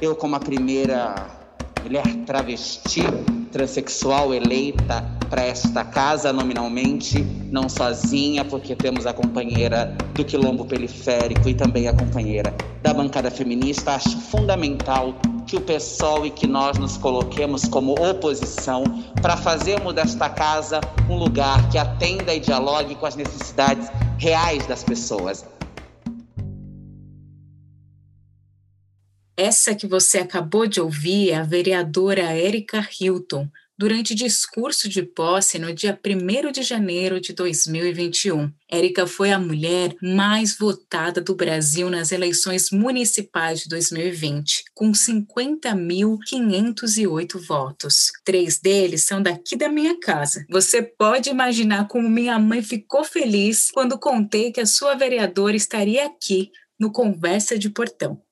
Eu, como a primeira mulher travesti, transexual eleita para esta casa nominalmente, não sozinha, porque temos a companheira do Quilombo Periférico e também a companheira da bancada feminista, acho fundamental que o PSOL e que nós nos coloquemos como oposição para fazermos desta casa um lugar que atenda e dialogue com as necessidades reais das pessoas. Essa que você acabou de ouvir é a vereadora Érica Hilton, durante discurso de posse no dia 1 de janeiro de 2021. Érica foi a mulher mais votada do Brasil nas eleições municipais de 2020, com 50.508 votos. Três deles são daqui da minha casa. Você pode imaginar como minha mãe ficou feliz quando contei que a sua vereadora estaria aqui no Conversa de Portão.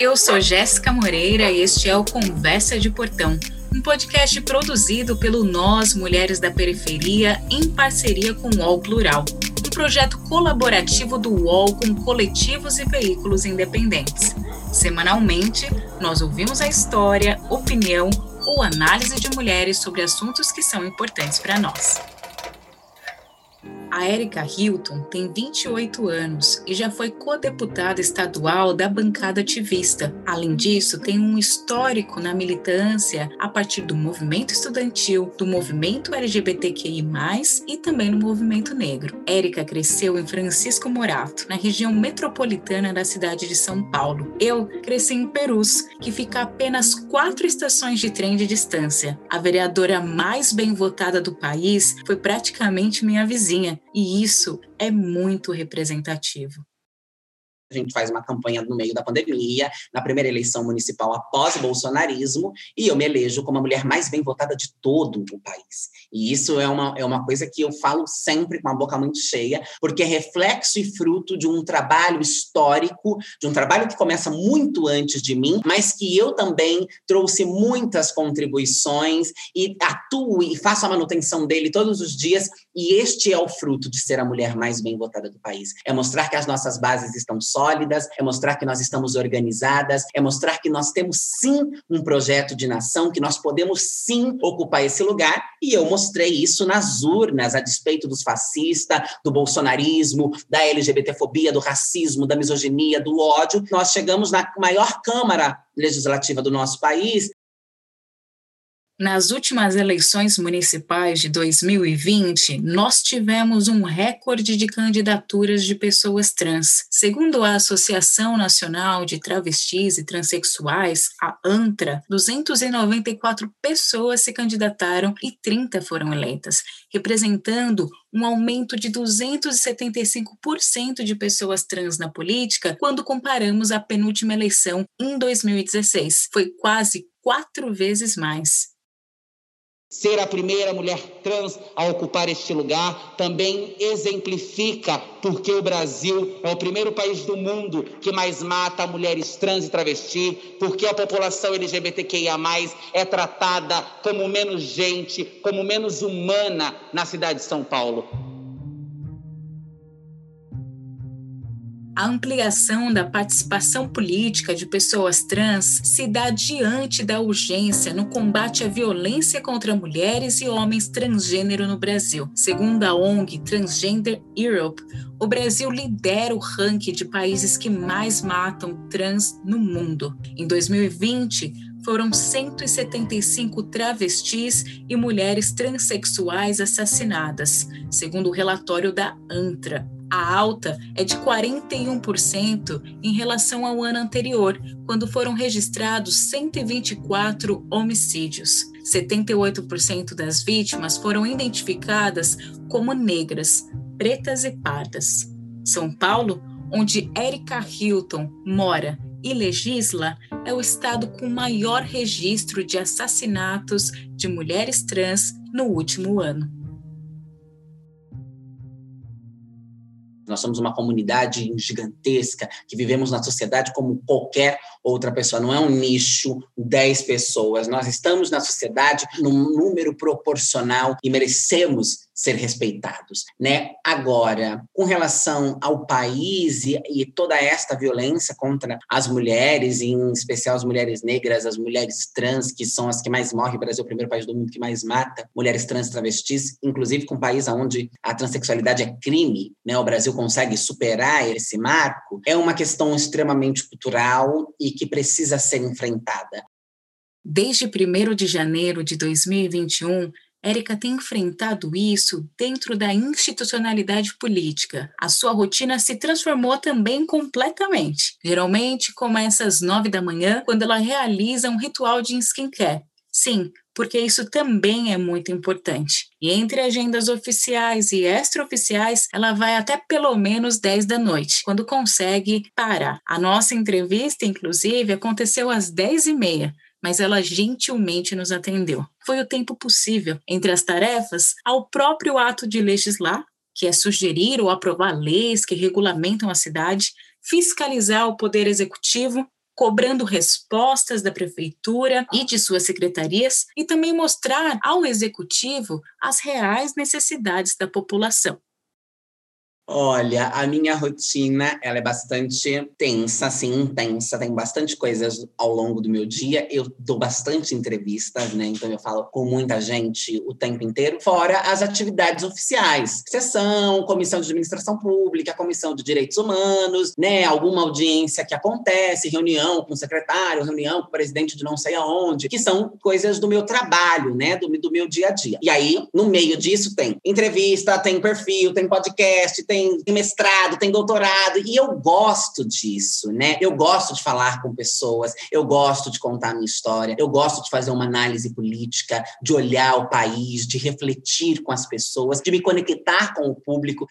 Eu sou Jéssica Moreira e este é o Conversa de Portão, um podcast produzido pelo Nós Mulheres da Periferia em parceria com o UOL Plural, um projeto colaborativo do UOL com coletivos e veículos independentes. Semanalmente, nós ouvimos a história, opinião ou análise de mulheres sobre assuntos que são importantes para nós. A Erika Hilton tem 28 anos e já foi co-deputada estadual da bancada ativista. Além disso, tem um histórico na militância a partir do movimento estudantil, do movimento LGBTQI+, e também no movimento negro. Érica cresceu em Francisco Morato, na região metropolitana da cidade de São Paulo. Eu cresci em Perus, que fica a apenas quatro estações de trem de distância. A vereadora mais bem votada do país foi praticamente minha vizinha, e isso é muito representativo. A gente faz uma campanha no meio da pandemia, na primeira eleição municipal após o bolsonarismo, e eu me elejo como a mulher mais bem votada de todo o país. E isso é uma, é uma coisa que eu falo sempre com a boca muito cheia, porque é reflexo e fruto de um trabalho histórico, de um trabalho que começa muito antes de mim, mas que eu também trouxe muitas contribuições e atuo e faço a manutenção dele todos os dias. E este é o fruto de ser a mulher mais bem votada do país. É mostrar que as nossas bases estão sólidas, é mostrar que nós estamos organizadas, é mostrar que nós temos sim um projeto de nação, que nós podemos sim ocupar esse lugar, e eu mostrei isso nas urnas, a despeito dos fascistas, do bolsonarismo, da LGBTfobia, do racismo, da misoginia, do ódio. Nós chegamos na maior Câmara Legislativa do nosso país nas últimas eleições municipais de 2020, nós tivemos um recorde de candidaturas de pessoas trans. Segundo a Associação Nacional de Travestis e Transsexuais, a ANTRA, 294 pessoas se candidataram e 30 foram eleitas, representando um aumento de 275% de pessoas trans na política quando comparamos a penúltima eleição em 2016. Foi quase quatro vezes mais. Ser a primeira mulher trans a ocupar este lugar também exemplifica porque o Brasil é o primeiro país do mundo que mais mata mulheres trans e travesti, porque a população LGBTQIA é tratada como menos gente, como menos humana na cidade de São Paulo. A ampliação da participação política de pessoas trans se dá diante da urgência no combate à violência contra mulheres e homens transgênero no Brasil. Segundo a ONG Transgender Europe, o Brasil lidera o ranking de países que mais matam trans no mundo. Em 2020, foram 175 travestis e mulheres transexuais assassinadas, segundo o relatório da ANTRA. A alta é de 41% em relação ao ano anterior, quando foram registrados 124 homicídios. 78% das vítimas foram identificadas como negras, pretas e pardas. São Paulo, onde Erika Hilton mora e legisla, é o estado com maior registro de assassinatos de mulheres trans no último ano. Nós somos uma comunidade gigantesca que vivemos na sociedade como qualquer outra pessoa. Não é um nicho, 10 pessoas. Nós estamos na sociedade num número proporcional e merecemos ser respeitados, né? Agora, com relação ao país e, e toda esta violência contra as mulheres, em especial as mulheres negras, as mulheres trans, que são as que mais morrem, o Brasil é o primeiro país do mundo que mais mata mulheres trans travestis, inclusive com um país onde a transexualidade é crime, né? O Brasil consegue superar esse marco, é uma questão extremamente cultural e que precisa ser enfrentada. Desde 1 de janeiro de 2021, Érica tem enfrentado isso dentro da institucionalidade política. A sua rotina se transformou também completamente. Geralmente começa às nove da manhã, quando ela realiza um ritual de skincare. Sim, porque isso também é muito importante. E entre agendas oficiais e extraoficiais, ela vai até pelo menos 10 da noite, quando consegue parar. A nossa entrevista, inclusive, aconteceu às 10 e meia mas ela gentilmente nos atendeu. Foi o tempo possível entre as tarefas ao próprio ato de legislar, que é sugerir ou aprovar leis que regulamentam a cidade, fiscalizar o poder executivo, cobrando respostas da prefeitura e de suas secretarias e também mostrar ao executivo as reais necessidades da população. Olha, a minha rotina, ela é bastante tensa, assim, intensa, tem bastante coisas ao longo do meu dia. Eu dou bastante entrevistas, né? Então eu falo com muita gente o tempo inteiro, fora as atividades oficiais. Sessão, comissão de administração pública, comissão de direitos humanos, né? Alguma audiência que acontece, reunião com o secretário, reunião com o presidente de não sei aonde, que são coisas do meu trabalho, né? Do, do meu dia a dia. E aí, no meio disso, tem entrevista, tem perfil, tem podcast, tem tem mestrado, tem doutorado, e eu gosto disso, né? Eu gosto de falar com pessoas, eu gosto de contar minha história, eu gosto de fazer uma análise política, de olhar o país, de refletir com as pessoas, de me conectar com o público.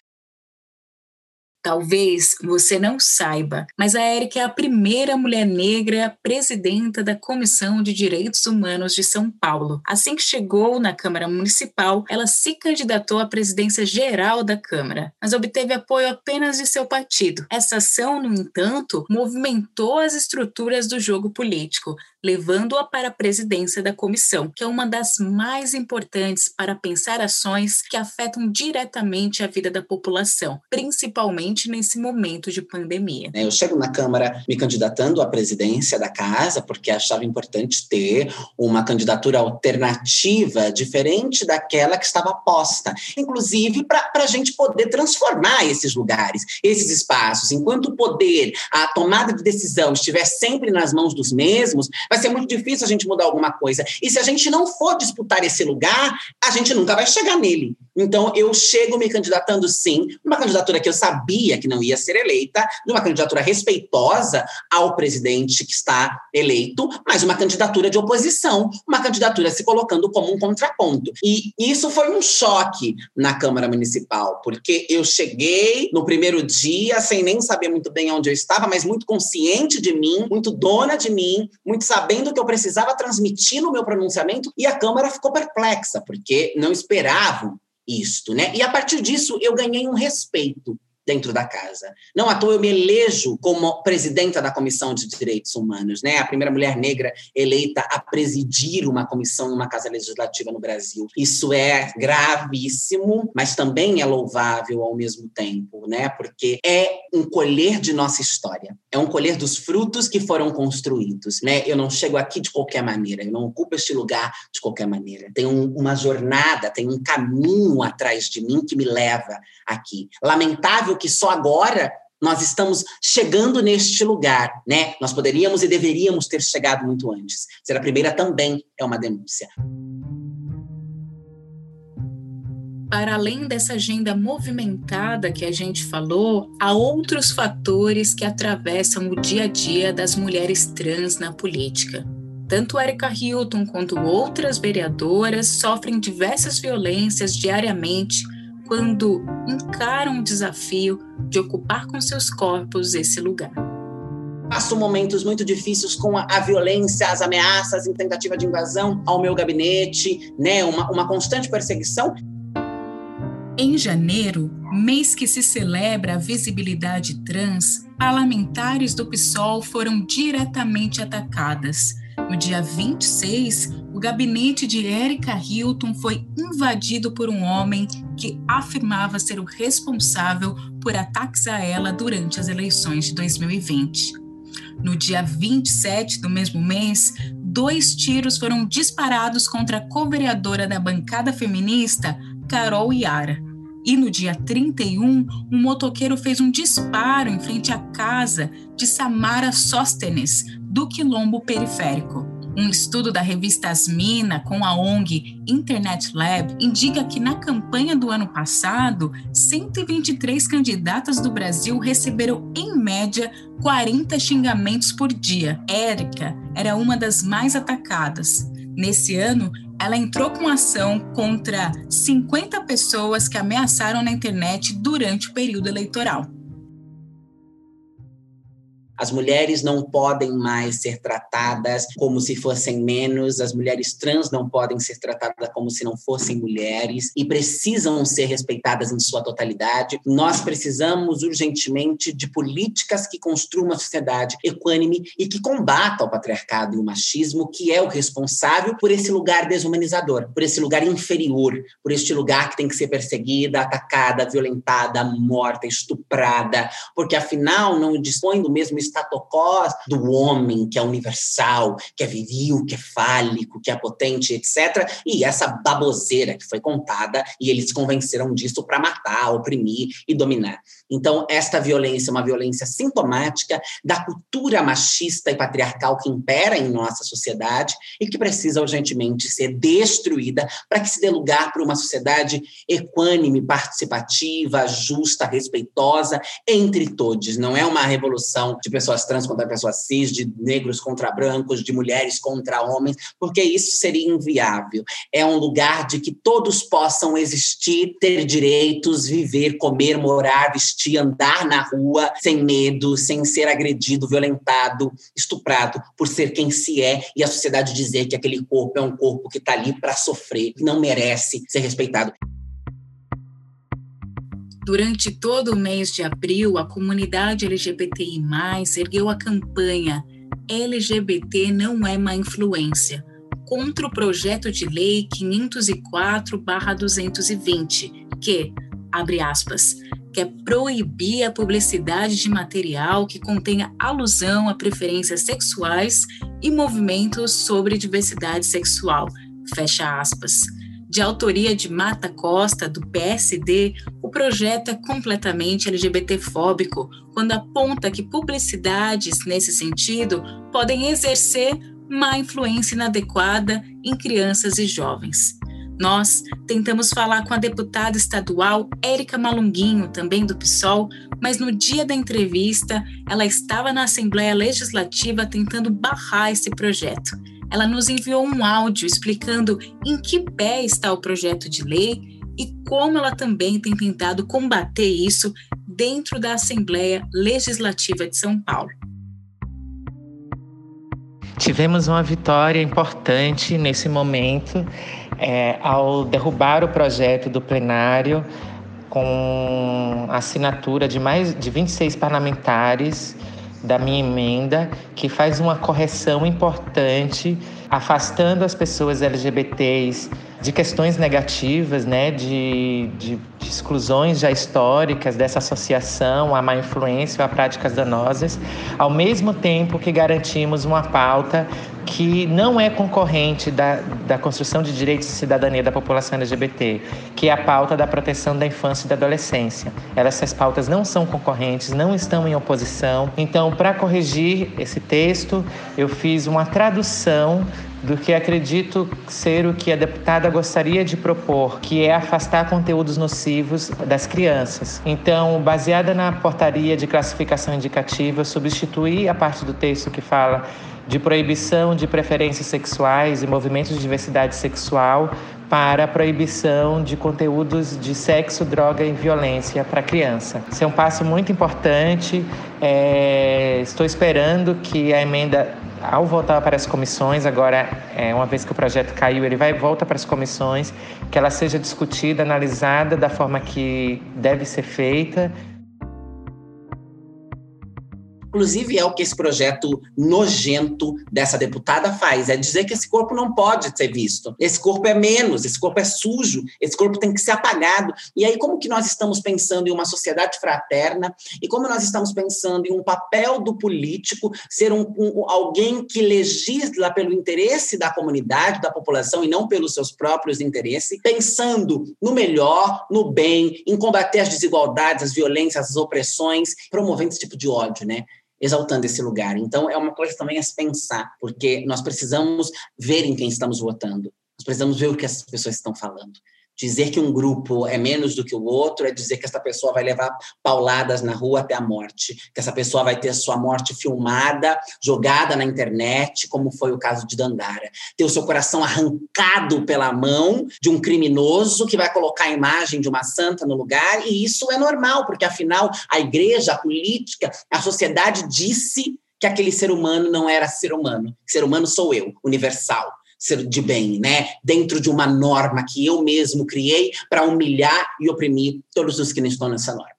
Talvez você não saiba, mas a Érica é a primeira mulher negra presidenta da Comissão de Direitos Humanos de São Paulo. Assim que chegou na Câmara Municipal, ela se candidatou à presidência geral da Câmara, mas obteve apoio apenas de seu partido. Essa ação, no entanto, movimentou as estruturas do jogo político, levando-a para a presidência da comissão, que é uma das mais importantes para pensar ações que afetam diretamente a vida da população, principalmente nesse momento de pandemia. Eu chego na Câmara me candidatando à presidência da casa, porque achava importante ter uma candidatura alternativa, diferente daquela que estava posta, inclusive para a gente poder transformar esses lugares, esses espaços. Enquanto o poder, a tomada de decisão estiver sempre nas mãos dos mesmos, vai ser muito difícil a gente mudar alguma coisa. E se a gente não for disputar esse lugar, a gente nunca vai chegar nele. Então, eu chego me candidatando, sim, uma candidatura que eu sabia que não ia ser eleita, uma candidatura respeitosa ao presidente que está eleito, mas uma candidatura de oposição, uma candidatura se colocando como um contraponto. E isso foi um choque na Câmara Municipal, porque eu cheguei no primeiro dia sem nem saber muito bem onde eu estava, mas muito consciente de mim, muito dona de mim, muito sabendo que eu precisava transmitir no meu pronunciamento, e a Câmara ficou perplexa, porque não esperavam isto, né? E a partir disso eu ganhei um respeito dentro da casa. Não à toa eu me elejo como presidenta da Comissão de Direitos Humanos, né? A primeira mulher negra eleita a presidir uma comissão numa casa legislativa no Brasil. Isso é gravíssimo, mas também é louvável ao mesmo tempo, né? Porque é um colher de nossa história, é um colher dos frutos que foram construídos, né? Eu não chego aqui de qualquer maneira, eu não ocupo este lugar de qualquer maneira. Tem um, uma jornada, tem um caminho atrás de mim que me leva aqui. Lamentável que só agora nós estamos chegando neste lugar, né? Nós poderíamos e deveríamos ter chegado muito antes. Ser a primeira também é uma denúncia. Para além dessa agenda movimentada que a gente falou, há outros fatores que atravessam o dia a dia das mulheres trans na política. Tanto Erika Hilton quanto outras vereadoras sofrem diversas violências diariamente quando encaram o desafio de ocupar com seus corpos esse lugar. Passo momentos muito difíceis com a, a, violência, as ameaças em tentativa de invasão ao meu gabinete, né? Uma, uma constante perseguição. Em janeiro, mês que se celebra a visibilidade trans, parlamentares do PSOL foram diretamente atacadas No dia 26, o gabinete de Erika Hilton foi invadido por um homem que afirmava ser o responsável por ataques a ela durante as eleições de 2020. No dia 27 do mesmo mês, dois tiros foram disparados contra a co-vereadora da bancada feminista, Carol Iara. E no dia 31, um motoqueiro fez um disparo em frente à casa de Samara Sóstenes, do Quilombo Periférico. Um estudo da revista Asmina com a ONG Internet Lab indica que na campanha do ano passado, 123 candidatas do Brasil receberam, em média, 40 xingamentos por dia. Érica era uma das mais atacadas. Nesse ano, ela entrou com ação contra 50 pessoas que ameaçaram na internet durante o período eleitoral. As mulheres não podem mais ser tratadas como se fossem menos, as mulheres trans não podem ser tratadas como se não fossem mulheres e precisam ser respeitadas em sua totalidade. Nós precisamos urgentemente de políticas que construam uma sociedade equânime e que combata o patriarcado e o machismo, que é o responsável por esse lugar desumanizador, por esse lugar inferior, por este lugar que tem que ser perseguida, atacada, violentada, morta, estuprada, porque afinal não dispõe do mesmo estatocós do homem, que é universal, que é viril, que é fálico, que é potente, etc. E essa baboseira que foi contada, e eles convenceram disso para matar, oprimir e dominar. Então, esta violência é uma violência sintomática da cultura machista e patriarcal que impera em nossa sociedade e que precisa urgentemente ser destruída para que se dê lugar para uma sociedade equânime, participativa, justa, respeitosa entre todos. Não é uma revolução de pessoas trans contra pessoas cis, de negros contra brancos, de mulheres contra homens, porque isso seria inviável. É um lugar de que todos possam existir, ter direitos, viver, comer, morar, vestir, andar na rua sem medo, sem ser agredido, violentado, estuprado por ser quem se é e a sociedade dizer que aquele corpo é um corpo que está ali para sofrer, que não merece ser respeitado. Durante todo o mês de abril, a comunidade LGBTI+, ergueu a campanha LGBT não é má influência, contra o projeto de lei 504/220, que, abre aspas, quer proibir a publicidade de material que contenha alusão a preferências sexuais e movimentos sobre diversidade sexual, fecha aspas de autoria de Mata Costa, do PSD, o projeto é completamente LGBTfóbico quando aponta que publicidades nesse sentido podem exercer má influência inadequada em crianças e jovens. Nós tentamos falar com a deputada estadual Érica Malunguinho, também do PSOL, mas no dia da entrevista ela estava na Assembleia Legislativa tentando barrar esse projeto ela nos enviou um áudio explicando em que pé está o projeto de lei e como ela também tem tentado combater isso dentro da Assembleia Legislativa de São Paulo. Tivemos uma vitória importante nesse momento é, ao derrubar o projeto do plenário com assinatura de mais de 26 parlamentares da minha emenda, que faz uma correção importante, afastando as pessoas LGBTs de questões negativas, né, de, de, de, exclusões já históricas dessa associação à má influência a práticas danosas, ao mesmo tempo que garantimos uma pauta que não é concorrente da, da construção de direitos de cidadania da população LGBT, que é a pauta da proteção da infância e da adolescência. Essas pautas não são concorrentes, não estão em oposição. Então, para corrigir esse texto, eu fiz uma tradução do que acredito ser o que a deputada gostaria de propor, que é afastar conteúdos nocivos das crianças. Então, baseada na portaria de classificação indicativa, substituí a parte do texto que fala de proibição de preferências sexuais e movimentos de diversidade sexual para a proibição de conteúdos de sexo, droga e violência para criança. Isso é um passo muito importante. É, estou esperando que a emenda ao voltar para as comissões, agora, é, uma vez que o projeto caiu, ele vai volta para as comissões, que ela seja discutida, analisada da forma que deve ser feita inclusive é o que esse projeto nojento dessa deputada faz, é dizer que esse corpo não pode ser visto. Esse corpo é menos, esse corpo é sujo, esse corpo tem que ser apagado. E aí como que nós estamos pensando em uma sociedade fraterna e como nós estamos pensando em um papel do político ser um, um alguém que legisla pelo interesse da comunidade, da população e não pelos seus próprios interesses, pensando no melhor, no bem, em combater as desigualdades, as violências, as opressões, promovendo esse tipo de ódio, né? Exaltando esse lugar. Então, é uma coisa também a se pensar, porque nós precisamos ver em quem estamos votando, nós precisamos ver o que essas pessoas estão falando. Dizer que um grupo é menos do que o outro é dizer que essa pessoa vai levar pauladas na rua até a morte, que essa pessoa vai ter sua morte filmada, jogada na internet, como foi o caso de Dandara. Ter o seu coração arrancado pela mão de um criminoso que vai colocar a imagem de uma santa no lugar, e isso é normal, porque afinal a igreja, a política, a sociedade disse que aquele ser humano não era ser humano. Ser humano sou eu, universal ser de bem, né? Dentro de uma norma que eu mesmo criei para humilhar e oprimir todos os que não estão nessa norma.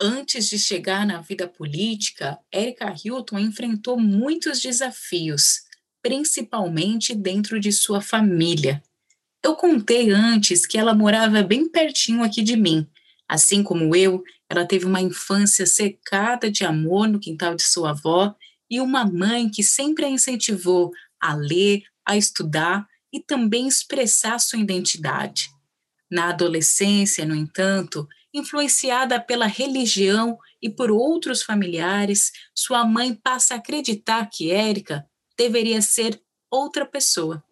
Antes de chegar na vida política, Erika Hilton enfrentou muitos desafios, principalmente dentro de sua família. Eu contei antes que ela morava bem pertinho aqui de mim. Assim como eu, ela teve uma infância secada de amor no quintal de sua avó e uma mãe que sempre a incentivou a ler, a estudar e também expressar sua identidade. Na adolescência, no entanto, influenciada pela religião e por outros familiares, sua mãe passa a acreditar que Érica deveria ser outra pessoa.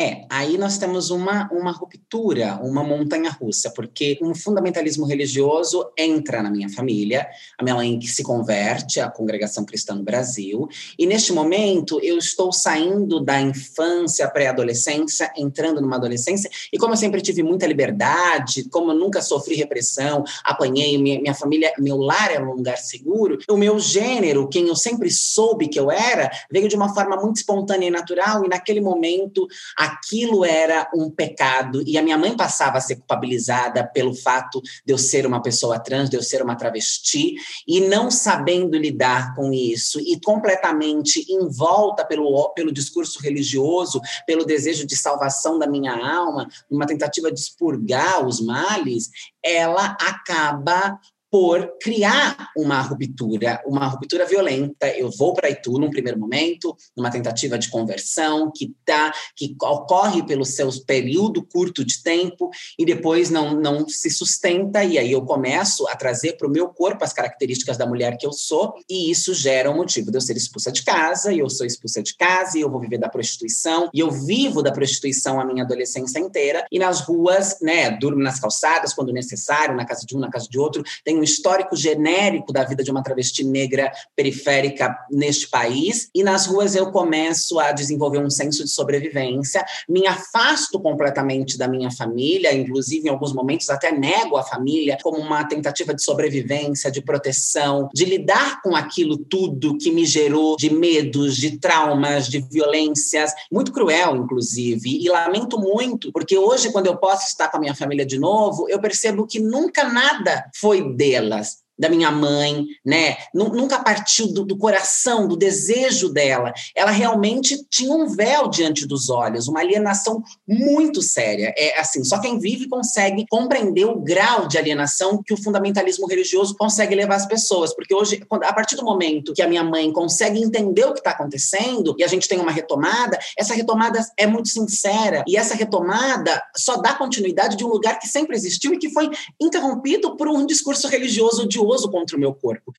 É, aí nós temos uma, uma ruptura, uma montanha russa, porque um fundamentalismo religioso entra na minha família, a minha mãe se converte à congregação cristã no Brasil, e neste momento eu estou saindo da infância, pré-adolescência, entrando numa adolescência, e como eu sempre tive muita liberdade, como eu nunca sofri repressão, apanhei, minha, minha família, meu lar era um lugar seguro, o meu gênero, quem eu sempre soube que eu era, veio de uma forma muito espontânea e natural, e naquele momento a aquilo era um pecado e a minha mãe passava a ser culpabilizada pelo fato de eu ser uma pessoa trans, de eu ser uma travesti e não sabendo lidar com isso e completamente envolta pelo, pelo discurso religioso, pelo desejo de salvação da minha alma, numa tentativa de expurgar os males, ela acaba por criar uma ruptura, uma ruptura violenta. Eu vou para Itu num primeiro momento, numa tentativa de conversão que tá, que ocorre pelo seu período curto de tempo e depois não, não se sustenta e aí eu começo a trazer para o meu corpo as características da mulher que eu sou e isso gera um motivo de eu ser expulsa de casa e eu sou expulsa de casa e eu vou viver da prostituição e eu vivo da prostituição a minha adolescência inteira e nas ruas, né, durmo nas calçadas quando necessário, na casa de um, na casa de outro, tenho um histórico genérico da vida de uma travesti negra periférica neste país, e nas ruas eu começo a desenvolver um senso de sobrevivência, me afasto completamente da minha família, inclusive em alguns momentos até nego a família como uma tentativa de sobrevivência, de proteção, de lidar com aquilo tudo que me gerou de medos, de traumas, de violências, muito cruel, inclusive, e lamento muito, porque hoje, quando eu posso estar com a minha família de novo, eu percebo que nunca nada foi de leerlas. Da minha mãe, né? Nunca partiu do, do, coração, do desejo dela. Ela realmente tinha um véu diante dos olhos, uma alienação muito séria. É assim, só quem vive consegue compreender o grau de alienação que o fundamentalismo religioso consegue levar as pessoas, porque hoje, a partir do momento que a minha mãe consegue entender o que está acontecendo e a gente tem uma retomada, essa retomada é muito sincera e essa retomada só dá continuidade de um lugar que sempre existiu e que foi interrompido por um discurso religioso de contra o meu corpo.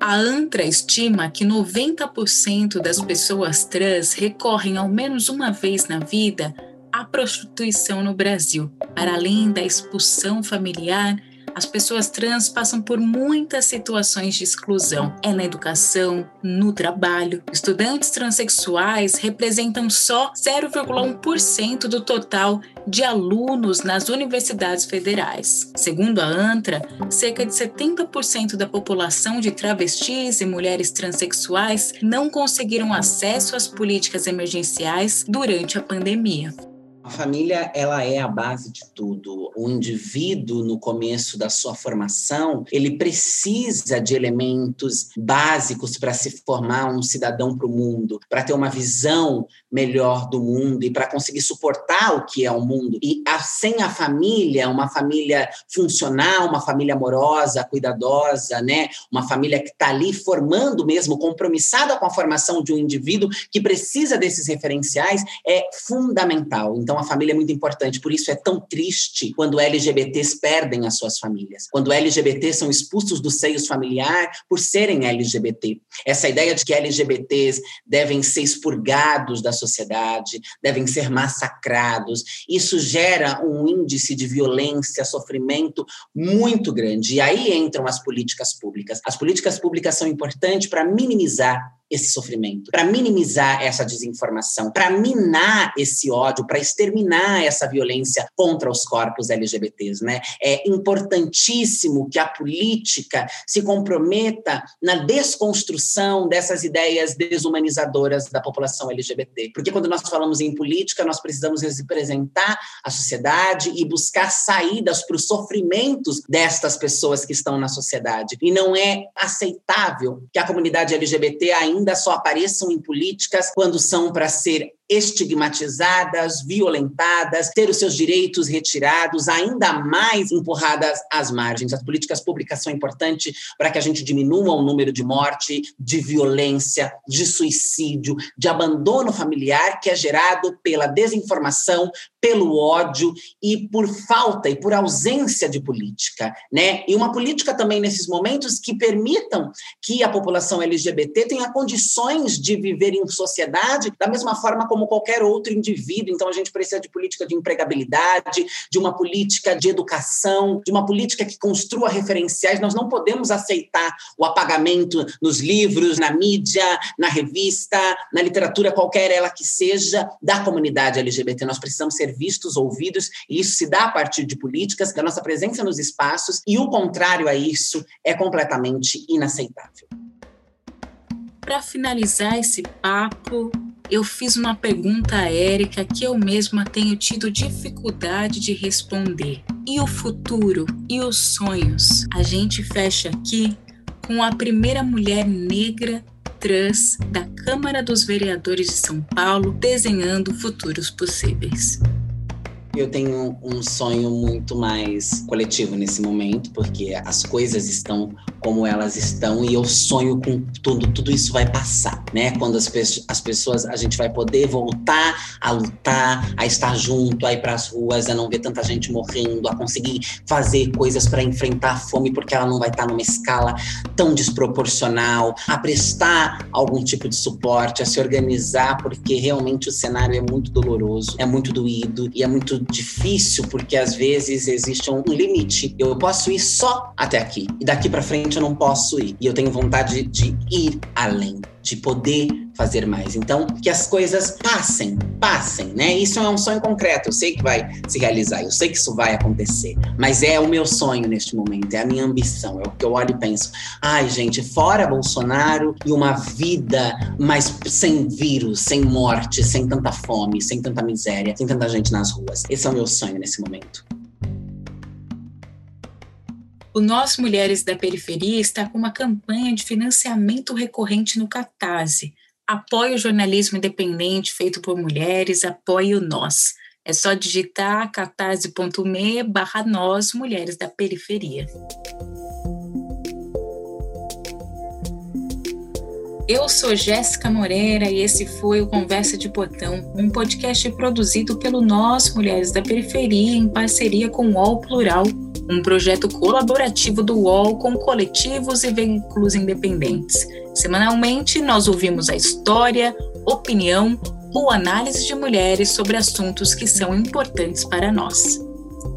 A ANTRA estima que 90% das pessoas trans recorrem ao menos uma vez na vida à prostituição no Brasil, para além da expulsão familiar as pessoas trans passam por muitas situações de exclusão. É na educação, no trabalho. Estudantes transexuais representam só 0,1% do total de alunos nas universidades federais. Segundo a ANTRA, cerca de 70% da população de travestis e mulheres transexuais não conseguiram acesso às políticas emergenciais durante a pandemia A família, ela é a base de tudo. O indivíduo, no começo da sua formação, ele precisa de elementos básicos para se formar um cidadão para o mundo, para ter uma visão melhor do mundo e para conseguir suportar o que é o mundo. E a, sem a família, uma família funcional, uma família amorosa, cuidadosa, né? Uma família que está ali formando mesmo, compromissada com a formação de um indivíduo que precisa desses referenciais, é fundamental. Então, a família é muito importante. Por isso é tão triste quando LGBTs perdem as suas famílias, quando LGBTs são expulsos do seio familiar por serem LGBT. Essa ideia de que LGBTs devem ser expurgados da sociedade, devem ser massacrados, isso gera um índice de violência, sofrimento muito grande. E aí entram as políticas públicas. As políticas públicas são importantes para minimizar esse sofrimento, para minimizar essa desinformação, para minar esse ódio, para exterminar essa violência contra os corpos LGBTs, né? É importantíssimo que a política se comprometa na desconstrução dessas ideias desumanizadoras da população LGBT, porque quando nós falamos em política, nós precisamos representar a sociedade e buscar saídas para os sofrimentos destas pessoas que estão na sociedade. E não é aceitável que a comunidade LGBT ainda ainda só apareçam em políticas quando são para ser estigmatizadas, violentadas, ter os seus direitos retirados, ainda mais empurradas às margens. As políticas públicas são importantes para que a gente diminua o número de morte, de violência, de suicídio, de abandono familiar que é gerado pela desinformação, pelo ódio e por falta e por ausência de política, né? E uma política também nesses momentos que permitam que a população LGBT tenha condições de viver em sociedade da mesma forma como qualquer outro indivíduo. Então a gente precisa de política de empregabilidade, de uma política de educação, de uma política que construa referenciais. Nós não podemos aceitar o apagamento nos livros, na mídia, na revista, na literatura qualquer ela que seja da comunidade LGBT. Nós precisamos ser vistos, ouvidos, e isso se dá a partir de políticas, da nossa presença nos espaços, e o contrário a isso é completamente inaceitável. Para finalizar esse papo, eu fiz uma pergunta a Érica que eu mesma tenho tido dificuldade de responder. E o futuro? E os sonhos? A gente fecha aqui com a primeira mulher negra trans da Câmara dos Vereadores de São Paulo desenhando futuros possíveis. Eu tenho um sonho muito mais coletivo nesse momento, porque as coisas estão como elas estão e eu sonho com tudo, tudo isso vai passar, né? Quando as, pe as pessoas, a gente vai poder voltar a lutar, a estar junto, a ir para as ruas, a não ver tanta gente morrendo, a conseguir fazer coisas para enfrentar a fome, porque ela não vai estar numa escala tão desproporcional, a prestar algum tipo de suporte, a se organizar, porque realmente o cenário é muito doloroso, é muito doído e é muito difícil porque às vezes existe um limite. Eu posso ir só até aqui e daqui para frente eu não posso ir. E eu tenho vontade de ir além, de poder fazer mais. Então, que as coisas passem, passem, né? Isso é um sonho concreto. Eu sei que vai se realizar, eu sei que isso vai acontecer, mas é o meu sonho neste momento, é a minha ambição, é o que eu olho e penso. Ai, gente, fora Bolsonaro e uma vida mais sem vírus, sem morte, sem tanta fome, sem tanta miséria, sem tanta gente nas ruas. Esse é o meu sonho nesse momento. O Nós Mulheres da Periferia está com uma campanha de financiamento recorrente no Catarse. Apoie o jornalismo independente feito por mulheres, apoie o Nós. É só digitar catarse.me barra Nós Mulheres da Periferia. Eu sou Jéssica Moreira e esse foi o Conversa de Portão, um podcast produzido pelo Nós Mulheres da Periferia em parceria com o UOL Plural, um projeto colaborativo do UOL com coletivos e veículos independentes. Semanalmente, nós ouvimos a história, opinião ou análise de mulheres sobre assuntos que são importantes para nós.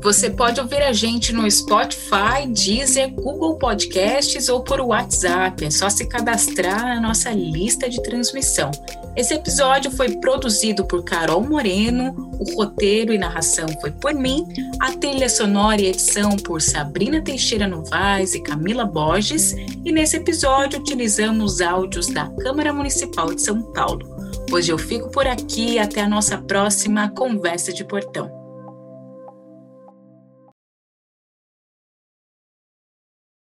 Você pode ouvir a gente no Spotify, Deezer, Google Podcasts ou por WhatsApp. É só se cadastrar na nossa lista de transmissão. Esse episódio foi produzido por Carol Moreno, o roteiro e narração foi por mim, a trilha sonora e edição por Sabrina Teixeira Novaes e Camila Borges, e nesse episódio utilizamos áudios da Câmara Municipal de São Paulo. Hoje eu fico por aqui até a nossa próxima conversa de portão.